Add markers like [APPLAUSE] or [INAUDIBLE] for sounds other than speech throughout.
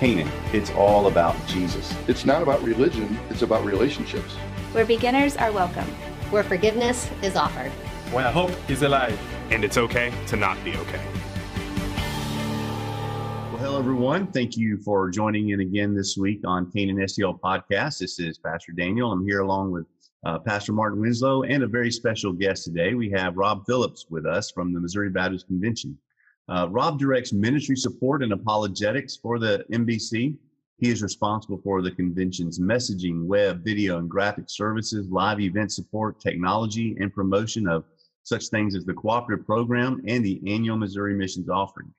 Canaan, it's all about Jesus. It's not about religion, it's about relationships. Where beginners are welcome. Where forgiveness is offered. Where hope is alive. And it's okay to not be okay. Well, hello, everyone. Thank you for joining in again this week on Canaan STL Podcast. This is Pastor Daniel. I'm here along with uh, Pastor Martin Winslow and a very special guest today. We have Rob Phillips with us from the Missouri Baptist Convention. Uh, Rob directs ministry support and apologetics for the MBC. He is responsible for the convention's messaging, web, video, and graphic services, live event support, technology, and promotion of such things as the cooperative program and the annual Missouri Missions Offering.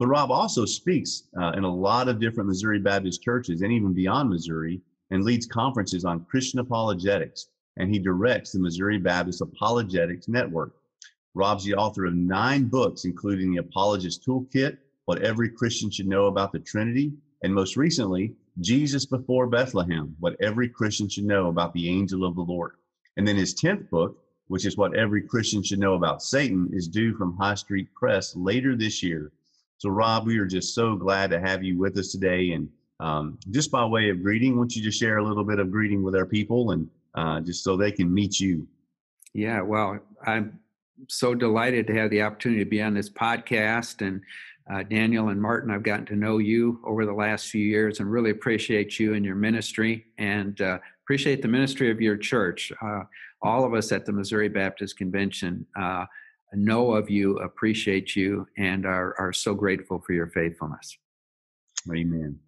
But Rob also speaks uh, in a lot of different Missouri Baptist churches and even beyond Missouri and leads conferences on Christian apologetics. And he directs the Missouri Baptist Apologetics Network. Rob's the author of nine books, including The Apologist Toolkit, What Every Christian Should Know About the Trinity, and most recently, Jesus Before Bethlehem, What Every Christian Should Know About the Angel of the Lord. And then his 10th book, which is What Every Christian Should Know About Satan, is due from High Street Press later this year. So, Rob, we are just so glad to have you with us today. And um, just by way of greeting, why don't you just share a little bit of greeting with our people and uh, just so they can meet you? Yeah, well, I'm so delighted to have the opportunity to be on this podcast. And uh, Daniel and Martin, I've gotten to know you over the last few years and really appreciate you and your ministry and uh, appreciate the ministry of your church. Uh, all of us at the Missouri Baptist Convention uh, know of you, appreciate you, and are, are so grateful for your faithfulness. Amen.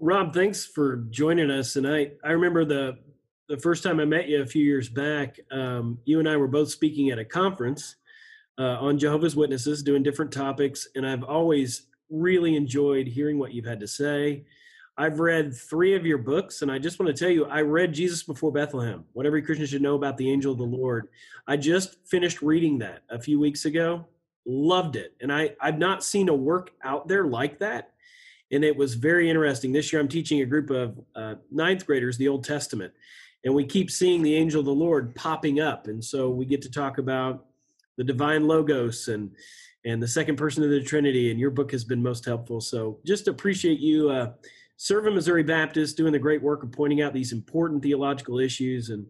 Rob, thanks for joining us. And I, I remember the the first time I met you a few years back, um, you and I were both speaking at a conference uh, on Jehovah's Witnesses, doing different topics, and I've always really enjoyed hearing what you've had to say. I've read three of your books, and I just want to tell you, I read Jesus Before Bethlehem, what every Christian should know about the angel of the Lord. I just finished reading that a few weeks ago, loved it, and I, I've not seen a work out there like that. And it was very interesting. This year, I'm teaching a group of uh, ninth graders the Old Testament and we keep seeing the angel of the lord popping up. And so we get to talk about the divine logos and and the second person of the trinity and your book has been most helpful. So just appreciate you uh, serving missouri baptist doing the great work of pointing out these important theological issues. And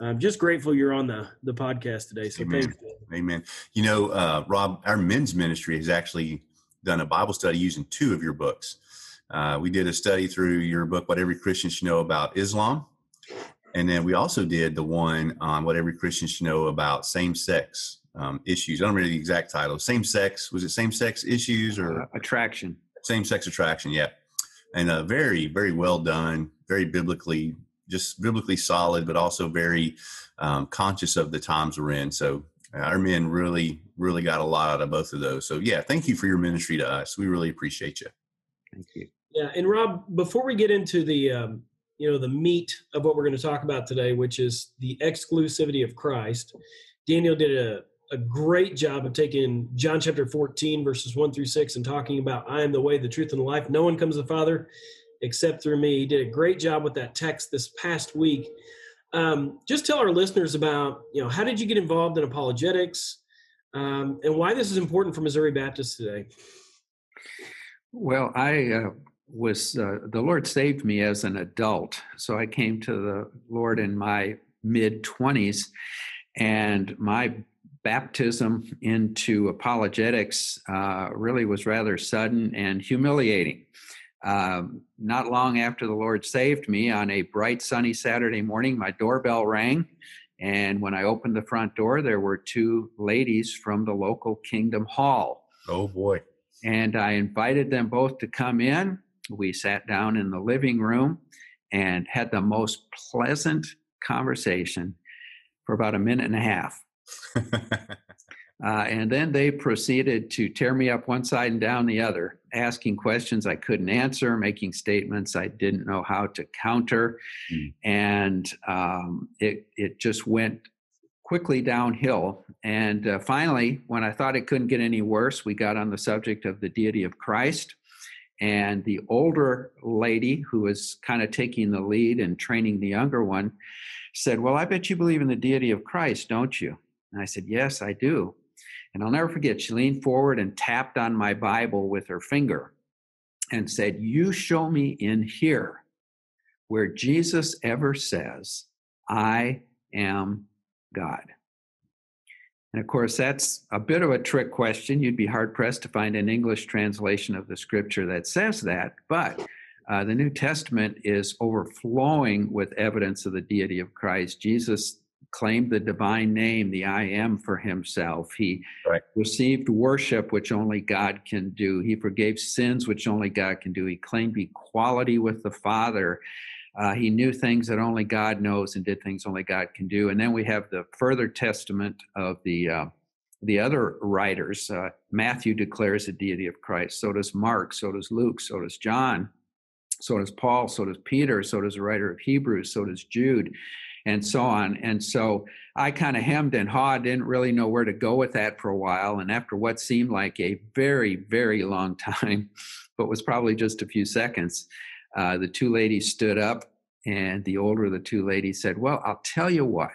i'm just grateful you're on the the podcast today. So Amen. amen. You know uh, rob our men's ministry has actually done a bible study using two of your books. Uh, we did a study through your book what every christian should know about islam and then we also did the one on what every Christian should know about same sex um, issues. I don't remember the exact title. Same sex, was it same sex issues or uh, attraction? Same sex attraction, yeah. And uh, very, very well done, very biblically, just biblically solid, but also very um, conscious of the times we're in. So uh, our men really, really got a lot out of both of those. So yeah, thank you for your ministry to us. We really appreciate you. Thank you. Yeah, and Rob, before we get into the um, you know the meat of what we're going to talk about today which is the exclusivity of christ. Daniel did a, a great job of taking john chapter 14 verses 1 through 6 and talking about i am the way the truth and the life. No one comes to the father except through me. He did a great job with that text this past week. Um, just tell our listeners about you know how did you get involved in apologetics um, and why this is important for missouri baptists today? Well i uh, was uh, the Lord saved me as an adult. So I came to the Lord in my mid 20s, and my baptism into apologetics uh, really was rather sudden and humiliating. Um, not long after the Lord saved me, on a bright sunny Saturday morning, my doorbell rang. And when I opened the front door, there were two ladies from the local Kingdom Hall. Oh boy. And I invited them both to come in we sat down in the living room and had the most pleasant conversation for about a minute and a half. [LAUGHS] uh, and then they proceeded to tear me up one side and down the other, asking questions I couldn't answer, making statements I didn't know how to counter. Mm. And um, it, it just went quickly downhill. And uh, finally, when I thought it couldn't get any worse, we got on the subject of the deity of Christ. And the older lady, who was kind of taking the lead and training the younger one, said, Well, I bet you believe in the deity of Christ, don't you? And I said, Yes, I do. And I'll never forget, she leaned forward and tapped on my Bible with her finger. and said, You show me in here where Jesus ever says, I am God. And of course, that's a bit of a trick question. You'd be hard pressed to find an English translation of the scripture that says that. But uh, the New Testament is overflowing with evidence of the deity of Christ. Jesus claimed the divine name, the I am, for himself. He right. received worship, which only God can do. He forgave sins, which only God can do. He claimed equality with the Father. Uh, he knew things that only God knows and did things only God can do. And then we have the further testament of the uh, the other writers. Uh, Matthew declares the deity of Christ. So does Mark. So does Luke. So does John. So does Paul. So does Peter. So does the writer of Hebrews. So does Jude, and so on. And so I kind of hemmed and hawed. Didn't really know where to go with that for a while. And after what seemed like a very very long [LAUGHS] time, but was probably just a few seconds. Uh, the two ladies stood up, and the older of the two ladies said, Well, I'll tell you what,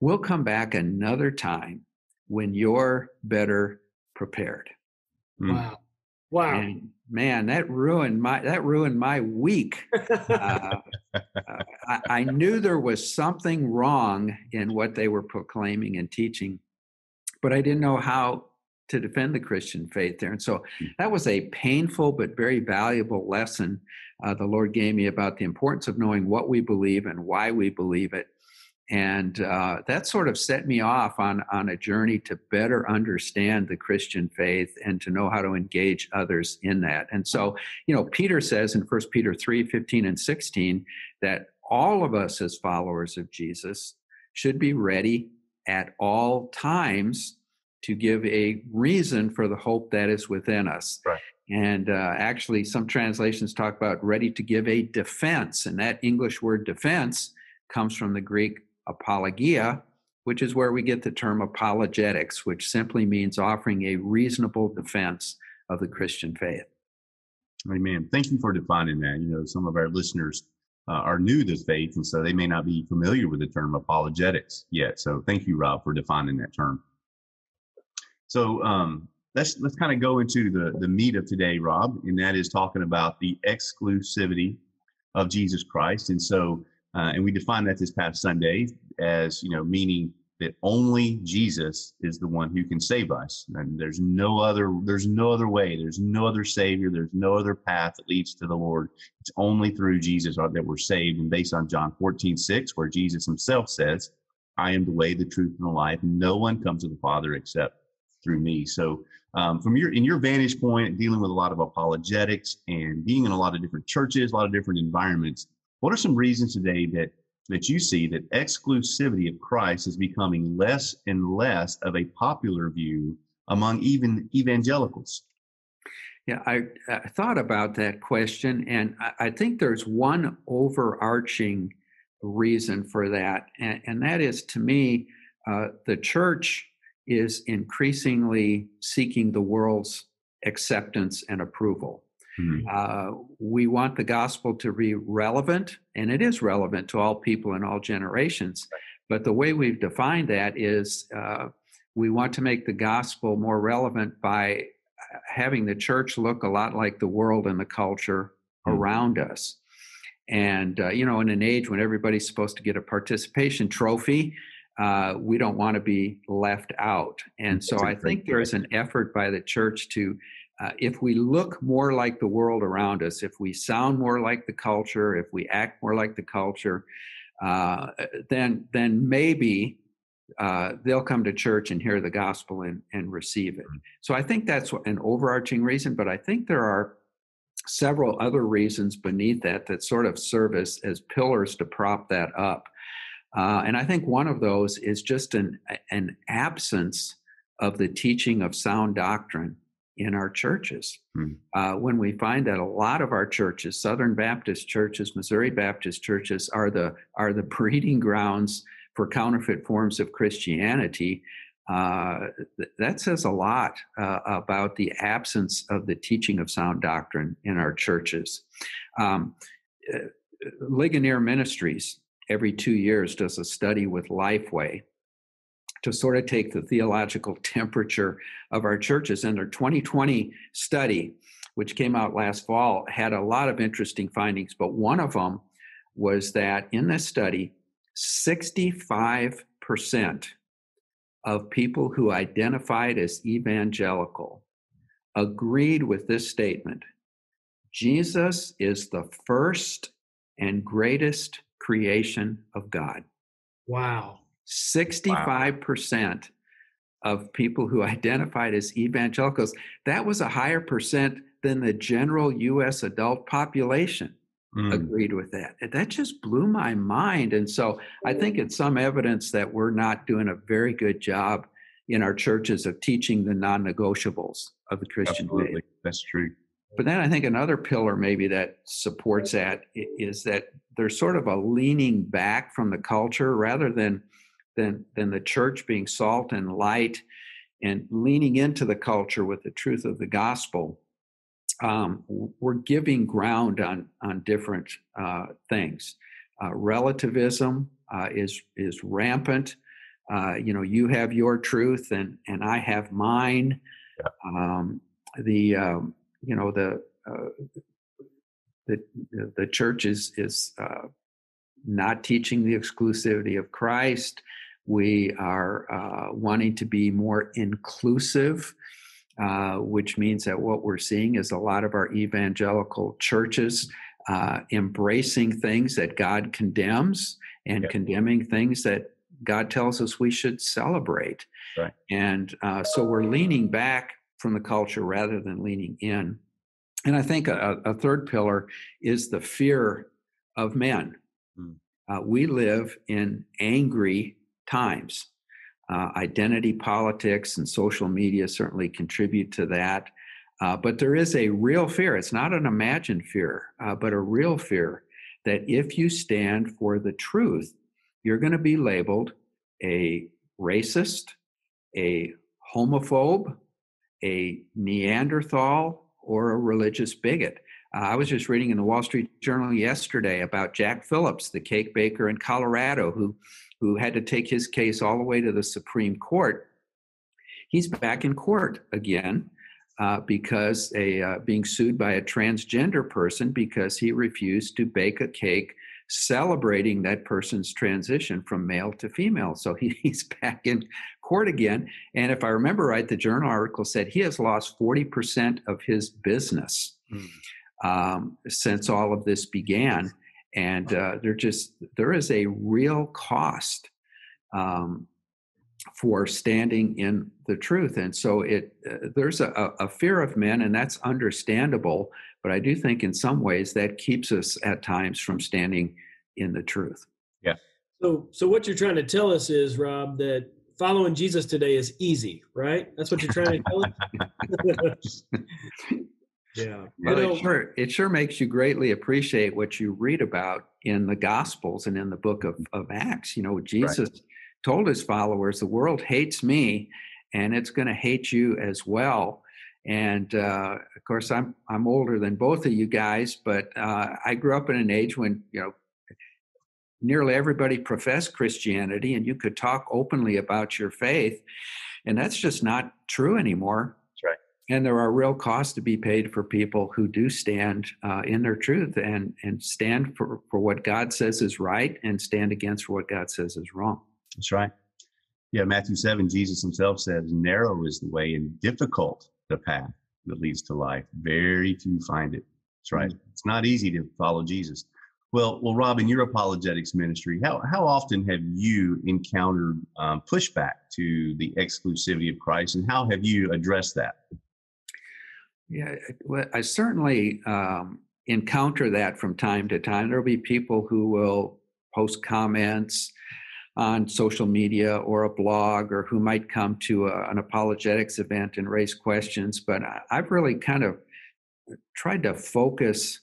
we'll come back another time when you're better prepared. Hmm. Wow. Wow. And man, that ruined my that ruined my week. uh, [LAUGHS] I, I, knew there was something wrong in what they were proclaiming and teaching, but I didn't know how to defend the Christian faith there. And so hmm. that was a painful but very valuable lesson uh, the Lord gave me about the importance of knowing what we believe and why we believe it. And uh, that sort of set me off on, on a journey to better understand the Christian faith and to know how to engage others in that. And so, you know, Peter says in 1 Peter 3 15 and 16 that all of us as followers of Jesus should be ready at all times to give a reason for the hope that is within us. Right. And uh, actually, some translations talk about ready to give a defense. And that English word defense comes from the Greek apologia, which is where we get the term apologetics, which simply means offering a reasonable defense of the Christian faith. Amen. Thank you for defining that. You know, some of our listeners uh, are new to faith, and so they may not be familiar with the term apologetics yet. So thank you, Rob, for defining that term. So um, let's let's kind of go into the the meat of today, Rob, and that is talking about the exclusivity of Jesus Christ. And so, uh, and we defined that this past Sunday as you know, meaning that only Jesus is the one who can save us, and there's no other there's no other way, there's no other Savior, there's no other path that leads to the Lord. It's only through Jesus that we're saved, and based on John 14, 6, where Jesus Himself says, "I am the way, the truth, and the life. No one comes to the Father except." Through me. So, um, from your in your vantage point, dealing with a lot of apologetics and being in a lot of different churches, a lot of different environments, what are some reasons today that that you see that exclusivity of Christ is becoming less and less of a popular view among even evangelicals? Yeah, I, I thought about that question, and I, I think there's one overarching reason for that, and, and that is to me, uh, the church is increasingly seeking the world's acceptance and approval. Mm-hmm. Uh, we want the gospel to be relevant, and it is relevant to all people in all generations. But the way we've defined that is uh, we want to make the gospel more relevant by uh, having the church look a lot like the world and the culture mm-hmm. around us. And, uh, you know, in an age when everybody's supposed to get a participation trophy, uh, we don't want to be left out. And so I think there is an effort by the church to, uh, if we look more like the world around us, if we sound more like the culture, if we act more like the culture, uh, then then maybe uh, they'll come to church and hear the gospel and, and receive it. Mm. So I think that's an overarching reason, but I think there are several other reasons beneath that that sort of serve as, as pillars to prop that up. Uh, and I think one of those is just an, an absence of the teaching of sound doctrine in our churches. Hmm. Uh, when we find that a lot of our churches, Southern Baptist churches, Missouri Baptist churches, are the are the [LAUGHS] breeding grounds for counterfeit forms of Christianity, uh, th- that says a lot uh, about the absence of the teaching of sound doctrine in our churches. Um, uh, Ligonier Ministries every two years does a study with Lifeway to sort of take the theological [LAUGHS] temperature of our churches. And their 2020 study which came out last fall, had a lot of interesting findings, but one of them was that in this study, 65% of people who identified as evangelical agreed with this statement Jesus is the first and greatest creation of God. Wow. 65% of people who [LAUGHS] identified as evangelicals, that was a higher percent than the general US adult population Mm. agreed with that. And that just blew my mind. And so I think it's some evidence that we're not doing a very good job in our churches of teaching the non negotiables of the Christian Absolutely. faith. That's true. But then I think another pillar maybe that supports that is that there's sort of a leaning back from the culture rather than than than the church being salt and light and leaning into the culture with the truth of the gospel. Um, we're giving ground on on different uh, things. Uh, relativism uh, is is rampant. Uh, you know, you have your truth and and I have mine. Um, the um, you know the uh, the the church is is uh, not teaching the exclusivity of Christ. We are uh, wanting to be more inclusive, uh, which means that what we're seeing is a lot of our evangelical churches uh, embracing things that God condemns and Yeah. condemning things that God tells us we should celebrate. Right. And uh, so we're leaning back from the culture rather than leaning in. And I think a, a third pillar is the fear of men. Hmm. Uh, we live in angry times. Uh, identity politics and social media certainly contribute to that. Uh, but there is a real fear. It's not an imagined fear, uh, but a real fear that if you stand for the truth, you're going to be labeled a racist, a homophobe, a Neanderthal, or a religious bigot. Uh, I was just reading in the Wall Street Journal yesterday about Jack Phillips, the cake baker in Colorado, who, who had to take his case all the way to the Supreme Court. He's back in court again uh, because a uh, being sued by a transgender person because he refused to bake a cake celebrating that person's transition from male to female. So he, [LAUGHS] he's back in court again. And if I remember right, the journal article said he has lost 40% of his business um, since all of this began. And uh, there just there is a real cost um, for standing in the truth, and so it uh, there's a, a fear of men, and that's understandable. But I do think in some ways that keeps us at times from standing in the truth. Yeah. So, so what you're trying to tell us is, Rob, that following Jesus today is easy, right? That's what you're trying to tell us. [LAUGHS] yeah. Well, You know, it sure it sure makes you greatly appreciate what you read about in the Gospels and in the book of, of Acts. You know, Jesus told his followers, "The world hates me, and it's going to hate you as well." And uh, of course, I'm I'm older than both of you guys, but uh, I grew up in an age when you know nearly everybody professed Christianity, and you could talk openly about your faith, and that's just not true anymore. That's right. And there are real costs to be paid for people who do stand uh, in their truth and and stand for for what God says is right and stand against what God says is wrong. That's right. Yeah, Matthew 7, Jesus himself says, Narrow is the way and difficult the path that leads to life. Very few find it. That's right. It's not easy to follow Jesus. Well, well, Robin, your apologetics ministry, how, how often have you encountered um, pushback to the exclusivity of Christ, and how have you addressed that? Yeah, well, I certainly um, encounter that from time to time. There'll be people who will post comments on social media or a blog or who might come to a, an apologetics event and raise questions. But I, I've really kind of tried to focus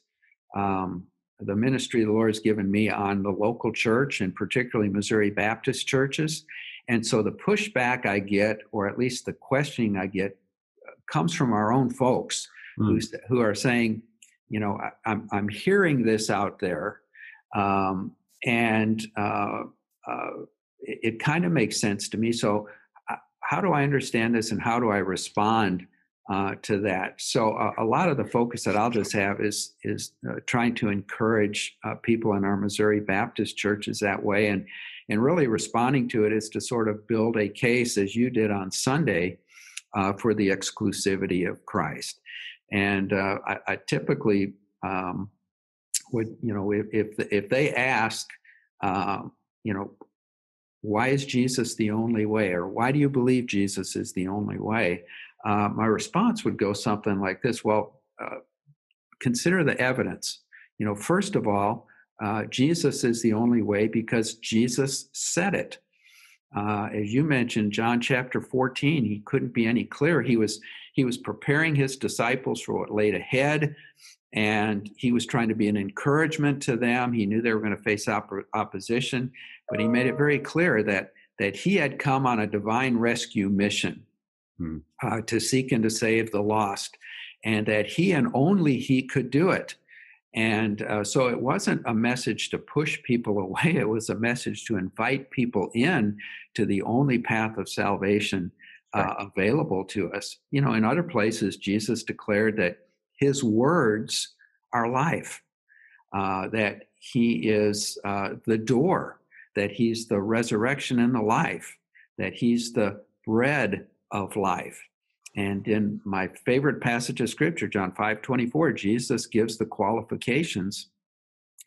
um, the ministry the Lord has given me on the local church and particularly Missouri Baptist churches. And so the pushback I get, or at least the questioning I get, comes from our own folks Mm. who's, who are saying, you know, I, I'm, I'm hearing this out there, um, and uh, uh, it, it kind of makes sense to me. So, uh, how do I understand this, and how do I respond uh, to that. So uh, a lot of the focus that I'll just have is is uh, trying to encourage uh, people in our Missouri Baptist churches that way, and and really responding to it is to sort of build a case as you did on Sunday for the exclusivity of Christ. And I, I, typically um, would, you know, if if, if they ask, you know, why is Jesus the only way, or why do you believe Jesus is the only way? uh, my response would go something like this Well, uh, consider the evidence. You know, first of all, uh, Jesus is the only way because Jesus said it. Uh, as you mentioned, John chapter 14, he couldn't be any clearer. He was he was preparing his disciples for what laid ahead, and he was trying to be an encouragement to them. He knew they were going to face op- opposition, but he made it very clear that that he had come on a divine rescue mission hmm. uh, to seek and to save the lost, and that he and only he could do it. And uh, so it wasn't a message to push people [LAUGHS] away, it was a message to invite people in to the only path of salvation uh, available to us. You know, in other places, Jesus declared that his words are life, uh, that he is uh, the door, that he's the resurrection and the life, that he's the bread of life. And in my favorite passage of scripture, John 5 24, Jesus gives the qualifications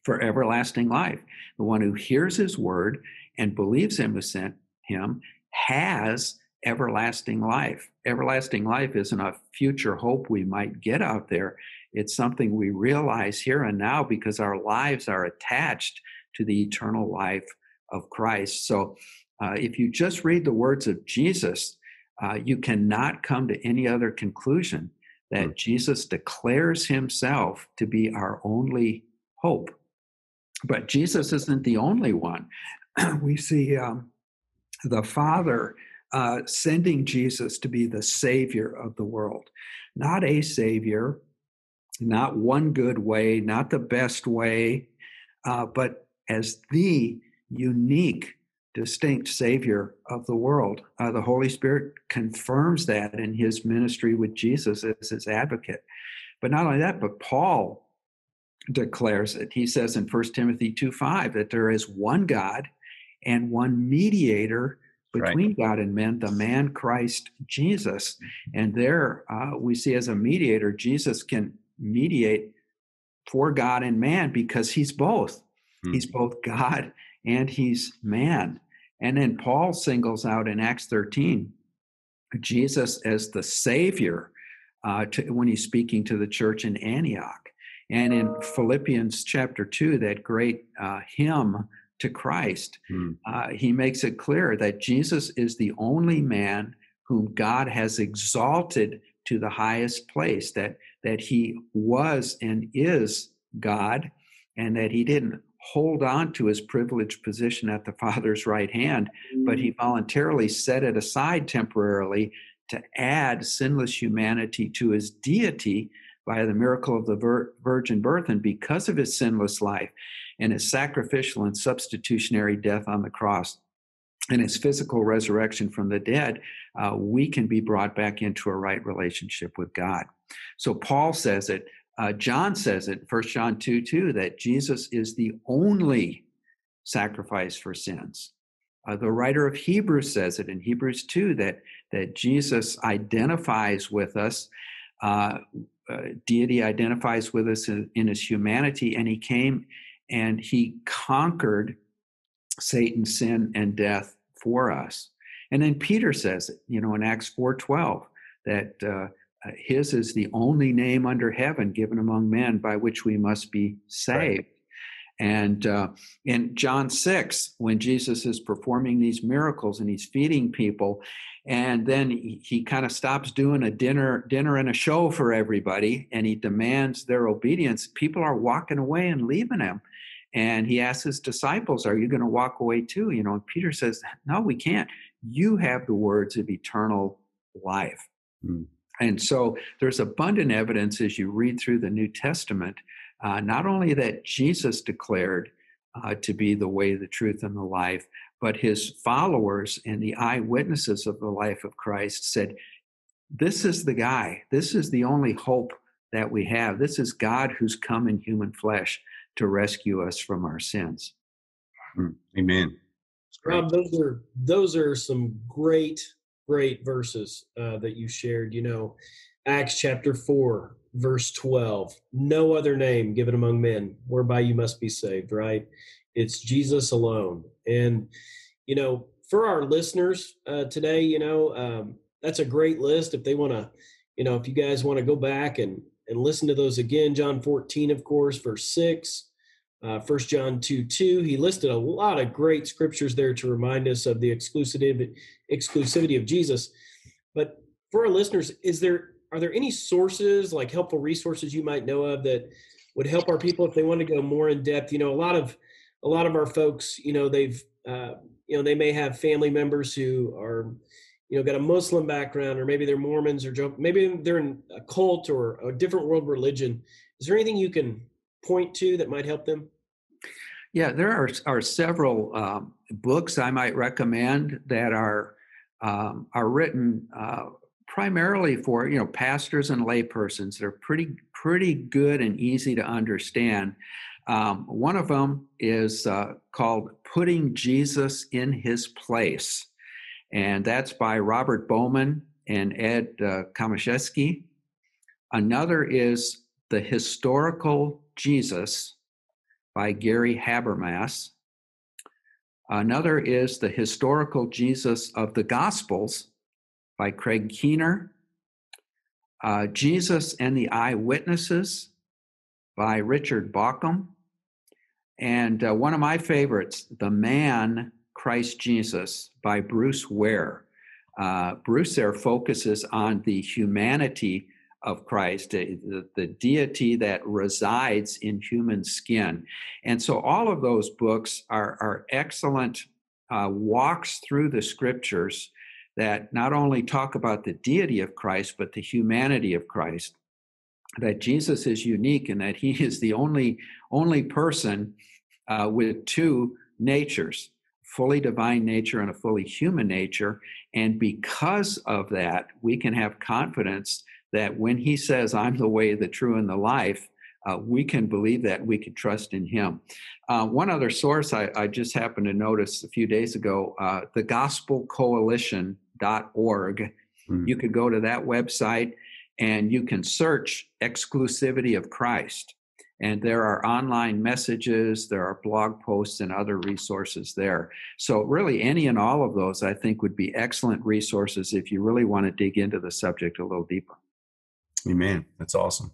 for everlasting life. The one who hears his word and believes him who sent him has everlasting life. Everlasting life isn't a future hope we might get out there. It's something we realize here and now because our lives are attached to the eternal life of Christ. So uh, if you just read the words of Jesus, uh, you cannot come to any other conclusion that mm. Jesus declares himself to be our only hope. But Jesus isn't the only one. [CLEARS THROAT] we see um, the Father uh, sending Jesus to be the Savior of the world, not a Savior, not one good way, not the best way, uh, but as the unique distinct Savior of the world. Uh, the Holy Spirit confirms that in his ministry with Jesus as his advocate. But not only that, but Paul declares it. He says in 1 Timothy 2 5 that there is one God and one mediator between right. God and men, the man Christ Jesus. And there uh, we see as a mediator, Jesus can mediate for God and man because he's both. Hmm. He's both God and he's man. And then Paul singles out in Acts 13 Jesus as the Savior uh, to, when he's speaking to the church in Antioch. And in Philippians chapter 2, that great uh, hymn to Christ, hmm. uh, he makes it clear that Jesus is the only man whom God has exalted to the highest place, that, that he was and is God, and that he didn't hold on to his privileged position at the [LAUGHS] Father's right hand, but he mm. voluntarily set it aside temporarily to add sinless humanity to his deity by the miracle of the vir- virgin birth. And because of his sinless life and his sacrificial and substitutionary death on the cross, and his physical resurrection from the dead, uh, we can be brought back into a right relationship with God. So Paul says it uh, John says it, 1 John 2 2, that Jesus is the only sacrifice for sins. Uh, the writer of Hebrews says it in Hebrews 2 that, that Jesus identifies with us, uh, uh, deity identifies with us in, in, his humanity, and he came and he conquered Satan, sin, and death for us. And then Peter says it, you know, in Acts 4.12, that uh, uh, his is the only name under heaven given among men by which we must be saved. Right. And uh, in John 6, when Jesus is performing these miracles and he's feeding people, and then he, he kind of stops doing a dinner, dinner and a show for everybody, and he demands their obedience. People are walking away and leaving him. And he asks his disciples, Are you going to walk away too? You know, and Peter says, No, we can't. You have the words of eternal life. Mm. And so there's abundant evidence as you read through the New Testament, uh, not only that Jesus declared uh, to be the way, the truth, and the life, but his followers and the eyewitnesses of the life of Christ said, this is the guy. This is the only hope that we have. This is God who's come in human flesh to rescue us from our sins. Hmm. Amen. Rob, those are those are some great, great verses uh, that you shared. You know, Acts chapter four, verse twelve: "No other name given among men whereby you must be saved." Right? It's Jesus alone. And you know, for our listeners uh, today, you know, um, that's a great list. If they want to, you know, if you guys want to go back and and listen to those again, John 14, of course, verse 6, uh, 1 John 2 2. He listed a lot of great scriptures there to remind us of the exclusivity, exclusivity of Jesus. But for our listeners, is there are there any sources like helpful resources you might know of that would help our people if they want to go more in depth? You know, a lot of a lot of our folks, you know, they've uh, you know they may have family members who are you know got a muslim background or maybe they're mormons or maybe they're in a cult or a different world religion. Is there anything you can point to that might help them? Yeah there are, are several um, books i might recommend that are um, are written uh, primarily for you know pastors and laypersons they're pretty pretty good and easy to understand. Um, one of them is uh, called Putting Jesus in His Place, and that's by Robert Bowman and Ed uh, Komoszewski. Another is The Historical Jesus by Gary Habermas. Another is The Historical Jesus of the Gospels by Craig Keener. Uh, Jesus and the Eyewitnesses by Richard Bauckham. And uh, one of my favorites, The Man Christ Jesus by Bruce Ware. Uh, Bruce there focuses on the humanity of Christ, the, the, deity that resides in human skin. And so all of those books are, are excellent uh, walks through the scriptures that not only talk about the deity of Christ, but the humanity of Christ that Jesus is unique and that he is the only only person uh, with two natures, fully divine nature and a fully human nature. And because of that, we can have confidence that when he says, "I'm the way, the true, and the life," uh, we can believe that we can trust in him. Uh, one other source I, I, just happened to notice a few days ago, uh, the gospelcoalition.org. Mm. You could go to that website and you can search exclusivity of Christ. And there are online messages, there are blog posts, and other resources there. So, really, any and all of those I think would be excellent resources if you really want to dig into the subject a little deeper. Amen. That's awesome.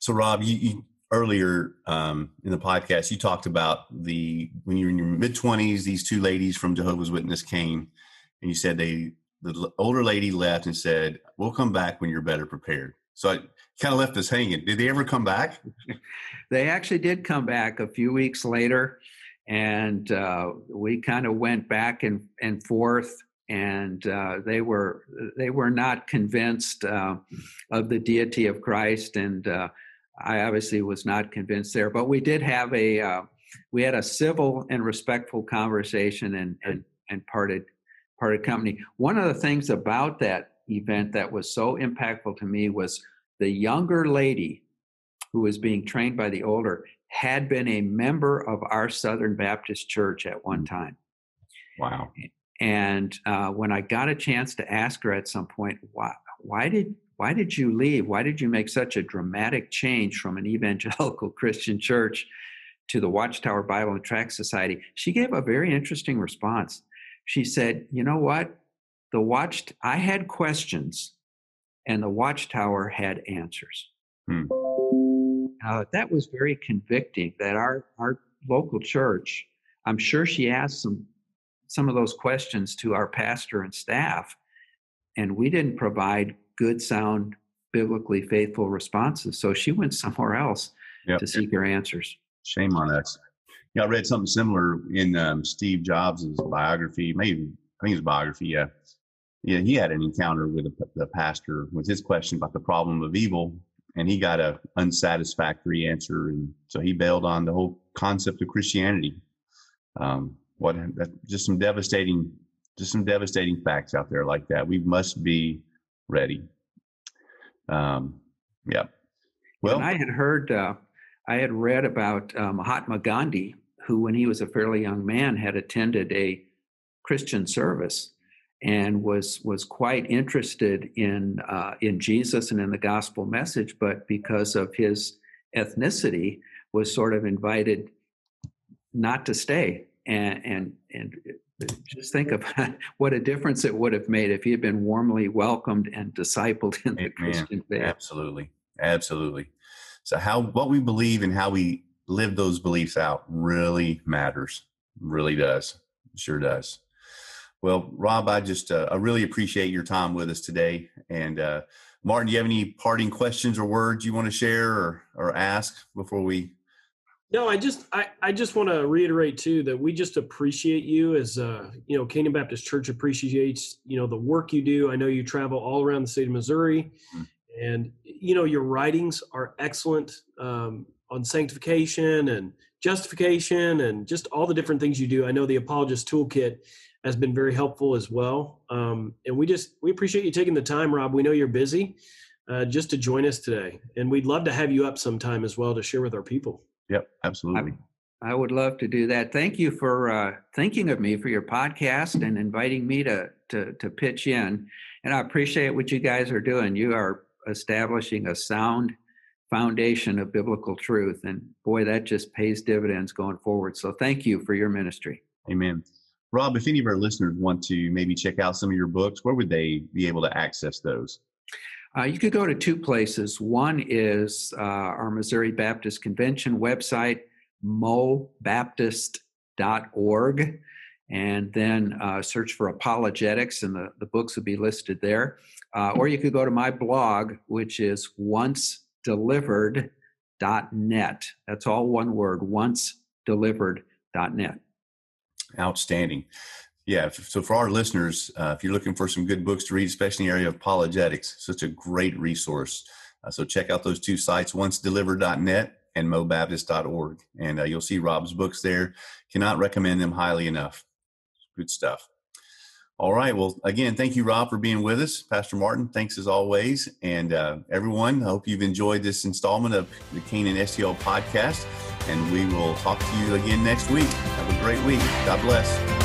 So, Rob, you, you earlier um, in the podcast, you talked about the when you're in your mid 20s, these two ladies from Jehovah's Witness came, and you said they the older lady left and said, "We'll come back when you're better prepared." So I kind of left us hanging. Did they ever come back? [LAUGHS] they actually did come back a few weeks later, and uh, we kind of went back and and forth. And uh, they were they were not convinced uh, of the deity of Christ, and uh, I obviously was not convinced there. But we did have a uh, we had a civil and respectful conversation, and and, and parted parted company. One of the things about that event that was so impactful to me was the younger lady who was being trained by the older had been a member of our Southern Baptist Church at one time. Wow. And uh, when I got a chance to ask her at some point, why, why did why did you leave? Why did you make such a dramatic change from an [LAUGHS] evangelical Christian church to the Watchtower Bible and Tract Society? She gave a very interesting response she said, You know what? The watched I had questions and the watchtower had answers. Hmm. Uh, that was very convicting that our, our local church, I'm sure she asked some, some of those questions to our pastor and staff, and we didn't provide good, sound, biblically faithful responses. So she went [LAUGHS] somewhere else yep. to seek her answers. Shame on us. Yeah, I read something similar in um, Steve Jobs' biography. Maybe I think his biography. Yeah, yeah, he had an encounter with a, the pastor with his question about the problem of evil, and he got a unsatisfactory answer, and so he bailed on the whole concept of Christianity. Um, what just some devastating, just some devastating facts out there like that. We must be ready. Um, yeah. Well, and I had heard, uh, I had read about uh, Mahatma Gandhi, who, when he was a fairly young man, had attended a Christian service and was was quite interested in uh, in Jesus and in the gospel message, but because of his ethnicity, was sort of invited not to stay. And and and just think of [LAUGHS] what a difference it would have made if he had been warmly welcomed and discipled in the Amen. Christian faith. absolutely, absolutely. So how what we believe and how we live those beliefs out really matters. Really does. Sure does. Well, Rob, I just uh, I really appreciate your time with us today. And uh, Martin, do you have any parting questions or words you want to share or or ask before we? No, I just I, I just want to reiterate too that we just appreciate you as uh, you know Canaan Baptist Church appreciates you know the work you do. I know you travel all around the state of Missouri, Mhm. and you know your writings are excellent um, on sanctification and justification and just all the different things you do. I know the Apologist Toolkit has been very helpful as well, um, and we just we appreciate you taking the time, Rob. We know you're busy, uh, just to join us today, and we'd love to have you up sometime as well to share with our people. Yep, absolutely. I would love to do that. Thank you for uh, thinking of me for your podcast and inviting me to, to to pitch in. And I appreciate what you guys are doing. You are establishing a sound foundation of biblical truth, and boy, that just pays dividends going forward. So thank you for your ministry. Amen. Rob, if any of our listeners want to maybe check out some of your books, where would they be able to access those? Uh, you could go to two places. One is uh, our Missouri Baptist Convention website, mobaptist.org, and then uh, search for apologetics, and the, the books would be listed there. Uh, or you could go to my blog, which is oncedelivered.net. That's all one word, once oncedelivered.net. Outstanding. Yeah. So for our listeners, uh, if you're looking for some good books to read, especially in the area of apologetics, such a great resource. Uh, so check out those two sites, oncedelivered.net and mobaptist.org. And uh, you'll see Rob's books there. Cannot recommend them highly enough. Good stuff. All right. Well, again, thank you, Rob, for being with us. Pastor Martin, thanks as always. And uh, everyone, I hope you've enjoyed this installment of the Canaan STL podcast. And we will talk to you again next week. Have a great week. God bless.